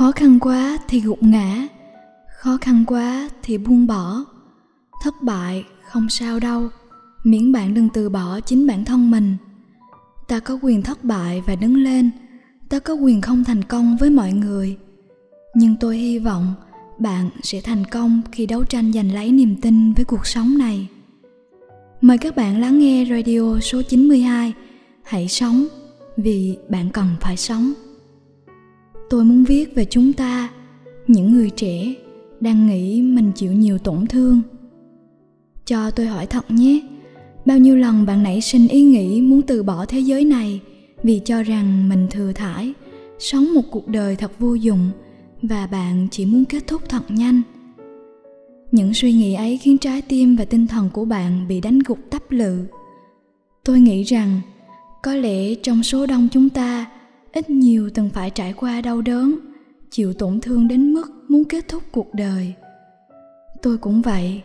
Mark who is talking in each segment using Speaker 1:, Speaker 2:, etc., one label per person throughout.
Speaker 1: khó khăn quá thì gục ngã, khó khăn quá thì buông bỏ thất bại không sao đâu, miễn bạn đừng từ bỏ chính bản thân mình ta có quyền thất bại và đứng lên, ta có quyền không thành công với mọi người nhưng tôi hy vọng bạn sẽ thành công khi đấu tranh giành lấy niềm tin với cuộc sống này. Mời các bạn lắng nghe radio số 92 Hãy sống vì bạn cần phải sống. Tôi muốn viết về chúng ta, những người trẻ đang nghĩ mình chịu nhiều tổn thương. Cho tôi hỏi thật nhé, bao nhiêu lần bạn nảy sinh ý nghĩ muốn từ bỏ thế giới này vì cho rằng mình thừa thải, sống một cuộc đời thật vô dụng và bạn chỉ muốn kết thúc thật nhanh những suy nghĩ ấy khiến trái tim và tinh thần của bạn bị đánh gục tấp lự tôi nghĩ rằng có lẽ trong số đông chúng ta ít nhiều từng phải trải qua đau đớn, chịu tổn thương đến mức muốn kết thúc cuộc đời. Tôi cũng vậy.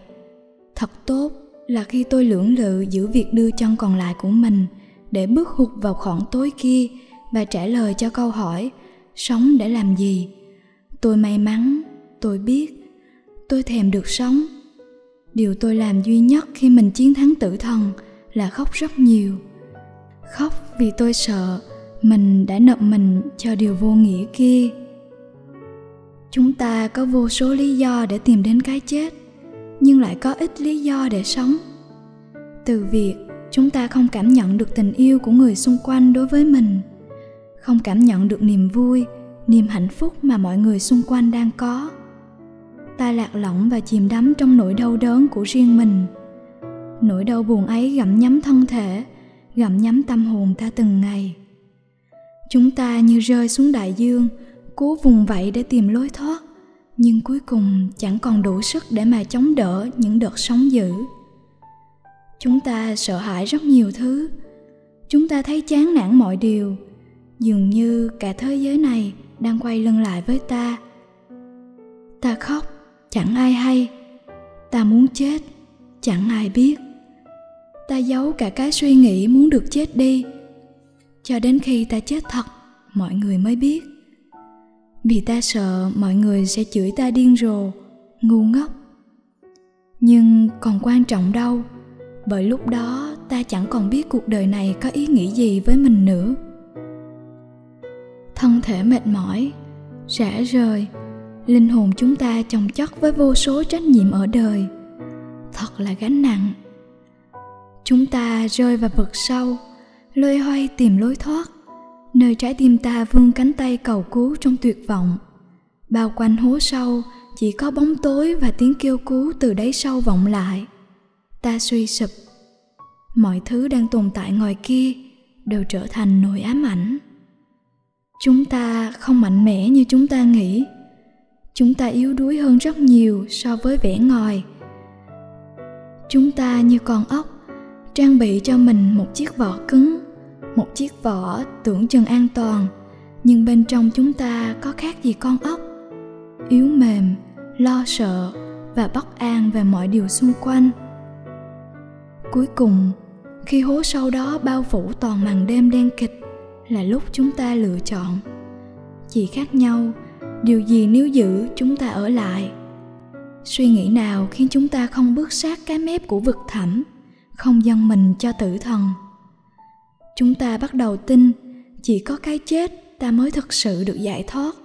Speaker 1: Thật tốt là khi tôi lưỡng lự giữ việc đưa chân còn lại của mình để bước hụt vào khoảng tối kia và trả lời cho câu hỏi, sống để làm gì? Tôi may mắn, tôi biết, tôi thèm được sống. Điều tôi làm duy nhất khi mình chiến thắng tử thần là khóc rất nhiều. Khóc vì tôi sợ mình đã nợ mình cho điều vô nghĩa kia. Chúng ta có vô số lý do để tìm đến cái chết, nhưng lại có ít lý do để sống. Từ việc chúng ta không cảm nhận được tình yêu của người xung quanh đối với mình, không cảm nhận được niềm vui, niềm hạnh phúc mà mọi người xung quanh đang có. Ta lạc lõng và chìm đắm trong nỗi đau đớn của riêng mình. Nỗi đau buồn ấy gặm nhấm thân thể, gặm nhấm tâm hồn ta từng ngày chúng ta như rơi xuống đại dương, cố vùng vẫy để tìm lối thoát. Nhưng cuối cùng chẳng còn đủ sức để mà chống đỡ những đợt sóng dữ. Chúng ta sợ hãi rất nhiều thứ. Chúng ta thấy chán nản mọi điều. Dường như cả thế giới này đang quay lưng lại với ta. Ta khóc, chẳng ai hay. Ta muốn chết, chẳng ai biết. Ta giấu cả cái suy nghĩ muốn được chết đi cho đến khi ta chết thật, mọi người mới biết. Vì ta sợ mọi người sẽ chửi ta điên rồ, ngu ngốc. Nhưng còn quan trọng đâu, bởi lúc đó ta chẳng còn biết cuộc đời này có ý nghĩa gì với mình nữa. Thân thể mệt mỏi, rã rời, linh hồn chúng ta chồng chất với vô số trách nhiệm ở đời. Thật là gánh nặng. Chúng ta rơi vào vực sâu loay hoay tìm lối thoát. Nơi trái tim ta vươn cánh tay cầu cứu trong tuyệt vọng. Bao quanh hố sâu, chỉ có bóng tối và tiếng kêu cứu từ đáy sâu vọng lại. Ta suy sụp. Mọi thứ đang tồn tại ngoài kia đều trở thành nỗi ám ảnh. Chúng ta không mạnh mẽ như chúng ta nghĩ. Chúng ta yếu đuối hơn rất nhiều so với vẻ ngoài. Chúng ta như con ốc, trang bị cho mình một chiếc vỏ cứng một chiếc vỏ tưởng chừng an toàn, nhưng bên trong chúng ta có khác gì con ốc. Yếu mềm, lo sợ và bất an về mọi điều xung quanh. Cuối cùng, khi hố sâu đó bao phủ toàn màn đêm đen kịch là lúc chúng ta lựa chọn. Chỉ khác nhau, điều gì nếu giữ chúng ta ở lại? Suy nghĩ nào khiến chúng ta không bước sát cái mép của vực thẳm, không dâng mình cho tử thần? Chúng ta bắt đầu tin, chỉ có cái chết ta mới thực sự được giải thoát.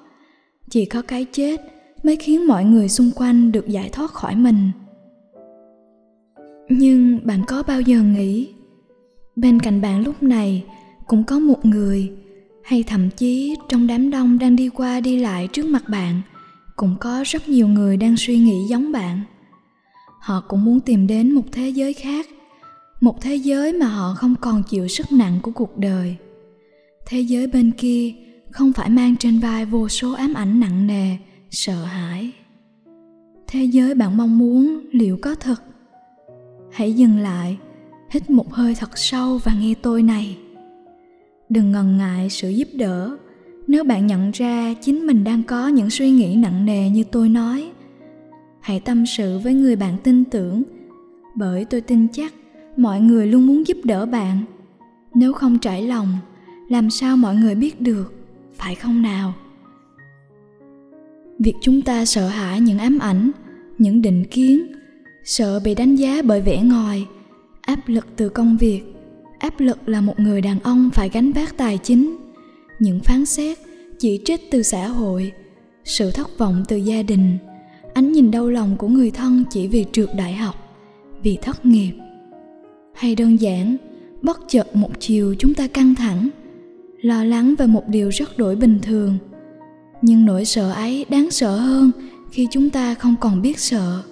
Speaker 1: Chỉ có cái chết mới khiến mọi người xung quanh được giải thoát khỏi mình. Nhưng bạn có bao giờ nghĩ, bên cạnh bạn lúc này cũng có một người, hay thậm chí trong đám đông đang đi qua đi lại trước mặt bạn, cũng có rất nhiều người đang suy nghĩ giống bạn. Họ cũng muốn tìm đến một thế giới khác một thế giới mà họ không còn chịu sức nặng của cuộc đời. Thế giới bên kia không phải mang trên vai vô số ám ảnh nặng nề, sợ hãi. Thế giới bạn mong muốn liệu có thật? Hãy dừng lại, hít một hơi thật sâu và nghe tôi này. Đừng ngần ngại sự giúp đỡ. Nếu bạn nhận ra chính mình đang có những suy nghĩ nặng nề như tôi nói, hãy tâm sự với người bạn tin tưởng, bởi tôi tin chắc mọi người luôn muốn giúp đỡ bạn. Nếu không trải lòng, làm sao mọi người biết được, phải không nào? Việc chúng ta sợ hãi những ám ảnh, những định kiến, sợ bị đánh giá bởi vẻ ngoài áp lực từ công việc. Áp lực là một người đàn ông phải gánh vác tài chính. Những phán xét, chỉ trích từ xã hội, sự thất vọng từ gia đình. Ánh nhìn đau lòng của người thân chỉ vì trượt đại học, vì thất nghiệp hay đơn giản, bất chợt một chiều chúng ta căng thẳng, lo lắng về một điều rất đổi bình thường. Nhưng nỗi sợ ấy đáng sợ hơn khi chúng ta không còn biết sợ,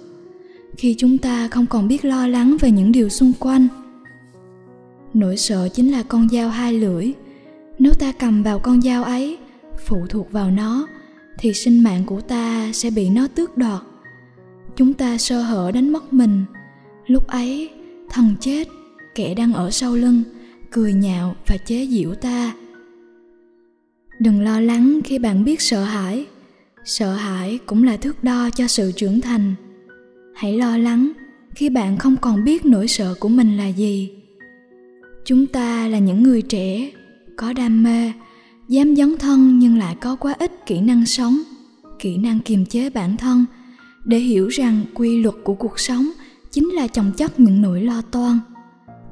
Speaker 1: khi chúng ta không còn biết lo lắng về những điều xung quanh. Nỗi sợ chính là con dao hai lưỡi. Nếu ta cầm vào con dao ấy, phụ thuộc vào nó, thì sinh mạng của ta sẽ bị nó tước đoạt. Chúng ta sơ hở đánh mất mình. Lúc ấy, thần chết kẻ đang ở sau lưng, cười nhạo và chế giễu ta. Đừng lo lắng khi bạn biết sợ hãi. Sợ hãi cũng là thước đo cho sự trưởng thành. Hãy lo lắng khi bạn không còn biết nỗi sợ của mình là gì. Chúng ta là những người trẻ, có đam mê, dám dấn thân nhưng lại có quá ít kỹ năng sống, kỹ năng kiềm chế bản thân. Để hiểu rằng quy luật của cuộc sống chính là chồng chất những nỗi lo toan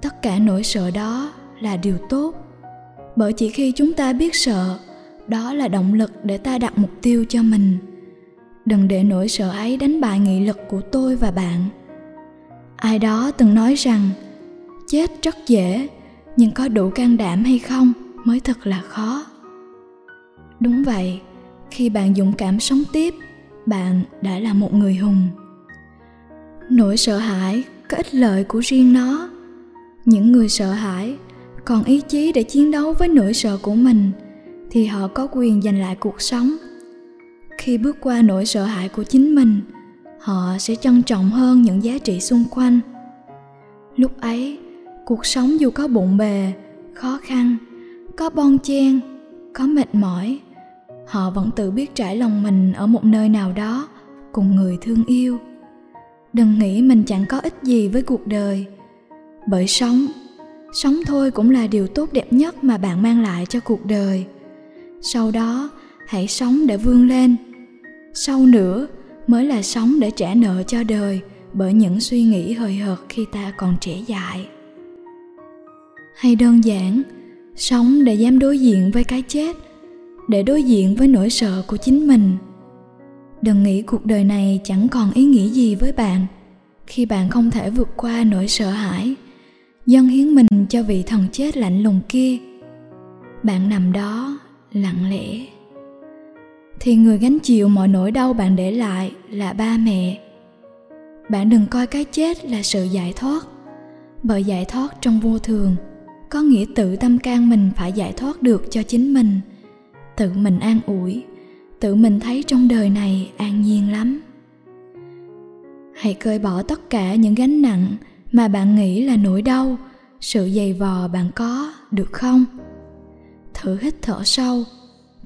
Speaker 1: tất cả nỗi sợ đó là điều tốt. Bởi chỉ khi chúng ta biết sợ, đó là động lực để ta đặt mục tiêu cho mình. Đừng để nỗi sợ ấy đánh bại nghị lực của tôi và bạn. Ai đó từng nói rằng, chết rất dễ, nhưng có đủ can đảm hay không mới thật là khó. Đúng vậy, khi bạn dũng cảm sống tiếp, bạn đã là một người hùng. Nỗi sợ hãi, có ích lợi của riêng nó những người sợ hãi còn ý chí để chiến đấu với nỗi sợ của mình thì họ có quyền giành lại cuộc sống. Khi bước qua nỗi sợ hãi của chính mình, họ sẽ trân trọng hơn những giá trị xung quanh. Lúc ấy, cuộc sống dù có bộn bề, khó khăn, có bon chen, có mệt mỏi, họ vẫn tự biết trải lòng mình ở một nơi nào đó cùng người thương yêu. Đừng nghĩ mình chẳng có ích gì với cuộc đời bởi sống sống thôi cũng là điều tốt đẹp nhất mà bạn mang lại cho cuộc đời. Sau đó, hãy sống để vươn lên. Sau nữa mới là sống để trả nợ cho đời bởi những suy nghĩ hời hợt khi ta còn trẻ dại. Hay đơn giản, sống để dám đối diện với cái chết, để đối diện với nỗi sợ của chính mình. Đừng nghĩ cuộc đời này chẳng còn ý nghĩa gì với bạn khi bạn không thể vượt qua nỗi sợ hãi dâng hiến mình cho vị thần chết lạnh lùng kia. Bạn nằm đó, lặng lẽ. Thì người gánh chịu mọi nỗi đau bạn để lại là ba mẹ. Bạn đừng coi cái chết là sự giải thoát, bởi giải thoát trong vô thường, có nghĩa tự tâm can mình phải giải thoát được cho chính mình. Tự mình an ủi, tự mình thấy trong đời này an nhiên lắm. Hãy cởi bỏ tất cả những gánh nặng mà bạn nghĩ là nỗi đau, sự dày vò bạn có được không? Thử hít thở sâu,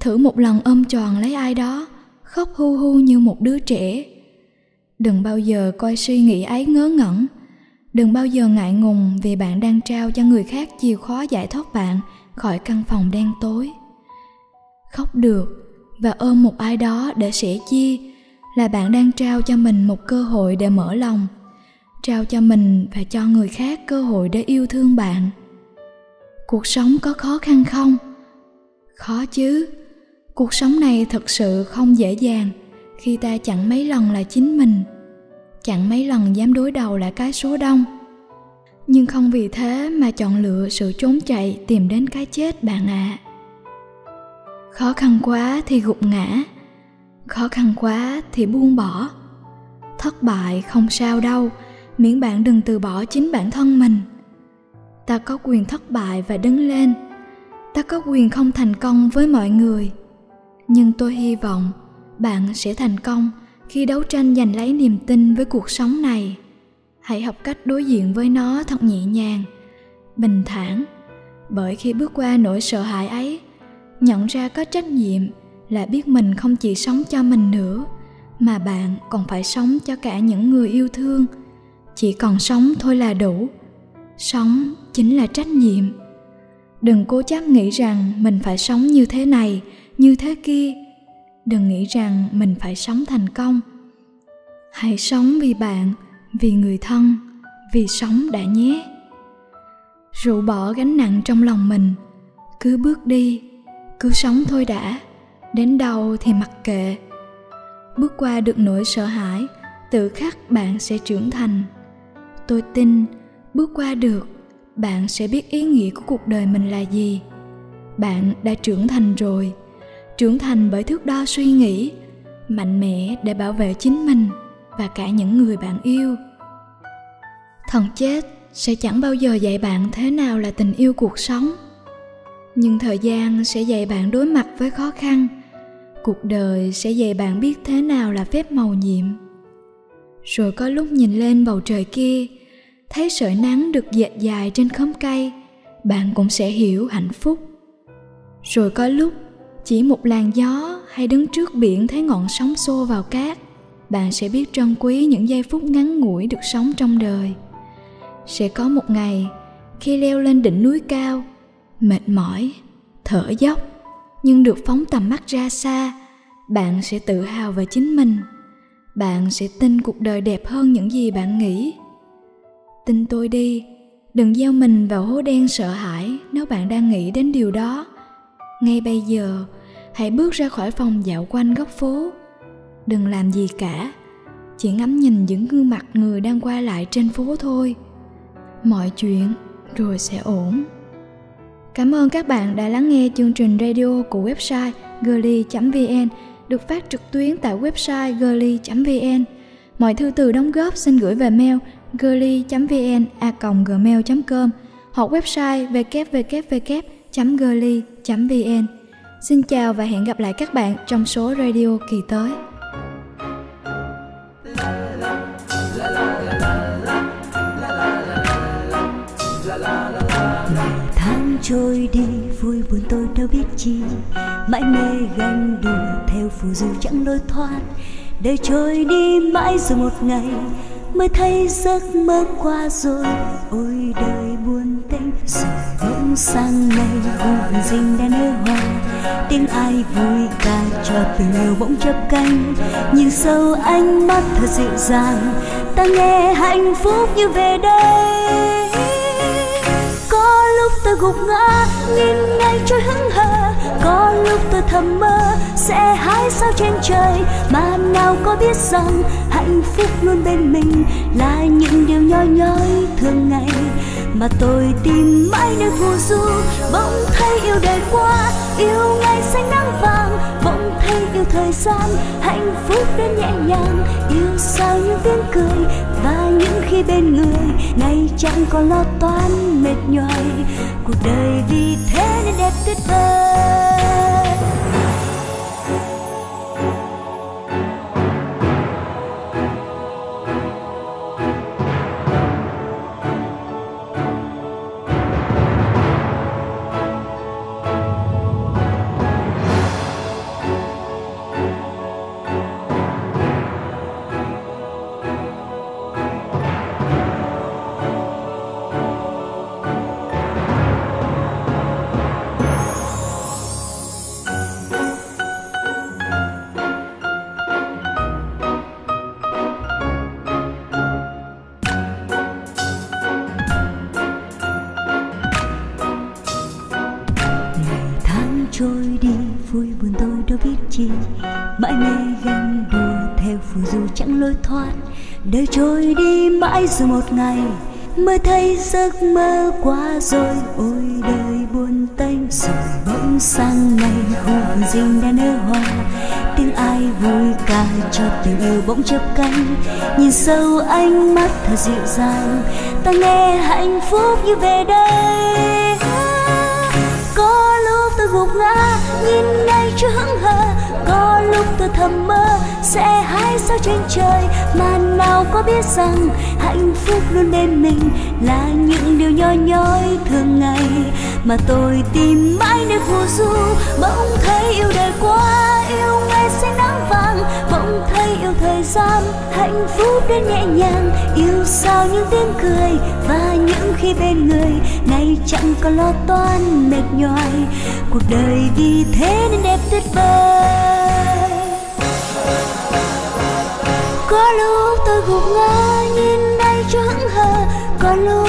Speaker 1: thử một lần ôm tròn lấy ai đó, khóc hu hu như một đứa trẻ. Đừng bao giờ coi suy nghĩ ấy ngớ ngẩn. Đừng bao giờ ngại ngùng vì bạn đang trao cho người khác chìa khóa giải thoát bạn khỏi căn phòng đen tối. Khóc được và ôm một ai đó để sẻ chia là bạn đang trao cho mình một cơ hội để mở lòng trao cho mình và cho người khác cơ hội để yêu thương bạn. Cuộc sống có khó khăn không? Khó chứ. Cuộc sống này thật sự không dễ dàng khi ta chẳng mấy lần là chính mình, chẳng mấy lần dám đối đầu lại cái số đông. Nhưng không vì thế mà chọn lựa sự trốn chạy tìm đến cái chết bạn ạ. À. khó khăn quá thì gục ngã, khó khăn quá thì buông bỏ. Thất bại không sao đâu miễn bạn đừng từ bỏ chính bản thân mình. Ta có quyền thất bại và đứng lên. Ta có quyền không thành công với mọi người. Nhưng tôi hy vọng bạn sẽ thành công khi đấu tranh giành lấy niềm tin với cuộc sống này. Hãy học cách đối diện với nó thật nhẹ nhàng, bình thản. Bởi khi bước qua nỗi sợ hãi ấy, nhận ra có trách nhiệm là biết mình không chỉ sống cho mình nữa, mà bạn còn phải sống cho cả những người yêu thương chỉ còn sống thôi là đủ. Sống chính là trách nhiệm. Đừng cố chấp nghĩ rằng mình phải sống như thế này, như thế kia. Đừng nghĩ rằng mình phải sống thành công. Hãy sống vì bạn, vì người thân, vì sống đã nhé. Rũ bỏ gánh nặng trong lòng mình. Cứ bước đi, cứ sống thôi đã. Đến đâu thì mặc kệ. Bước qua được nỗi sợ hãi, tự khắc bạn sẽ trưởng thành tôi tin, bước qua được, bạn sẽ biết ý nghĩa của cuộc đời mình là gì. Bạn đã trưởng thành rồi, trưởng thành bởi thước đo suy nghĩ, mạnh mẽ để bảo vệ chính mình và cả những người bạn yêu. Thần chết sẽ chẳng bao giờ dạy bạn thế nào là tình yêu cuộc sống. Nhưng thời gian sẽ dạy bạn đối mặt với khó khăn, cuộc đời sẽ dạy bạn biết thế nào là phép màu nhiệm rồi có lúc nhìn lên bầu trời kia, thấy sợi nắng được dệt dài trên khóm cây, bạn cũng sẽ hiểu hạnh phúc. Rồi có lúc, chỉ một làn gió hay đứng trước biển thấy ngọn sóng xô vào cát, bạn sẽ biết trân quý những giây phút ngắn ngủi được sống trong đời. Sẽ có một ngày, khi leo lên đỉnh núi cao, mệt mỏi, thở dốc, nhưng được phóng tầm mắt ra xa, bạn sẽ tự hào về chính mình bạn sẽ tin cuộc đời đẹp hơn những gì bạn nghĩ. Tin tôi đi, đừng gieo mình vào hố đen sợ hãi nếu bạn đang nghĩ đến điều đó. Ngay bây giờ, hãy bước ra khỏi phòng dạo quanh góc phố. Đừng làm gì cả, chỉ ngắm nhìn những gương mặt người đang qua lại trên phố thôi. Mọi chuyện rồi sẽ ổn. Cảm ơn các bạn đã lắng nghe chương trình radio của website girly vn được phát trực tuyến tại website girly vn mọi thư từ đóng góp xin gửi về mail girly.vn gmail.com hoặc website www girly vn. Xin chào và hẹn gặp lại các bạn trong số radio kỳ tới.
Speaker 2: Trôi đi vui buồn tôi đâu biết chi. Mãi mê ganh đùa theo phù du chẳng lối thoát. Đời trôi đi mãi rồi một ngày, mới thấy giấc mơ qua rồi. Ôi đời buồn tênh rồi bỗng sang ngày hồn dinh đã nở hoa. Tiếng ai vui ca cho tình yêu bỗng chớp cánh. Nhìn sâu ánh mắt thật dịu dàng, ta nghe hạnh phúc như về đây tôi gục ngã, nhìn ngay trôi hững hờ. Có lúc tôi thầm mơ, sẽ hái sao trên trời, mà nào có biết rằng hạnh phúc luôn bên mình là những điều nhỏ nhói thường ngày mà tôi tìm mãi nơi phù du, bỗng thấy yêu đời qua yêu ngày xanh nắng vàng. Bỗng thấy yêu thời gian, hạnh phúc đến nhẹ nhàng. Yêu sao những tiếng cười và những khi bên người ngày chẳng còn lo toan mệt nhoài. Cuộc đời vì thế nên đẹp tuyệt vời. Trôi đi, vui buồn tôi đâu biết chi. Mãi mê ganh đùa theo phù du chẳng lối thoát. Đời trôi đi mãi rồi một ngày mới thấy giấc mơ qua rồi. Ôi đời buồn tênh rồi, bỗng sang ngày khu vườn rừng đã nở hoa. Tiếng ai vui ca cho tình yêu bỗng chớp cánh. Nhìn sâu ánh mắt thật dịu dàng, ta nghe hạnh phúc như về đây gục ngã nhìn ngay chưa hững hờ. Có lúc tôi thầm mơ, sẽ hái sao trên trời? Mà nào có biết rằng hạnh phúc luôn bên mình là những điều nhỏ nhói thường ngày. Mà tôi tìm mãi nơi phù du, bỗng thấy yêu đời quá bỗng thấy yêu thời gian, hạnh phúc đến nhẹ nhàng. Yêu sao những tiếng cười và những khi bên người ngày chẳng còn lo toan, mệt nhoài. Cuộc đời vì thế nên đẹp tuyệt vời. Có lúc tôi gục ngã, nhìn đây cho hững hờ. Có lúc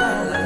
Speaker 2: love.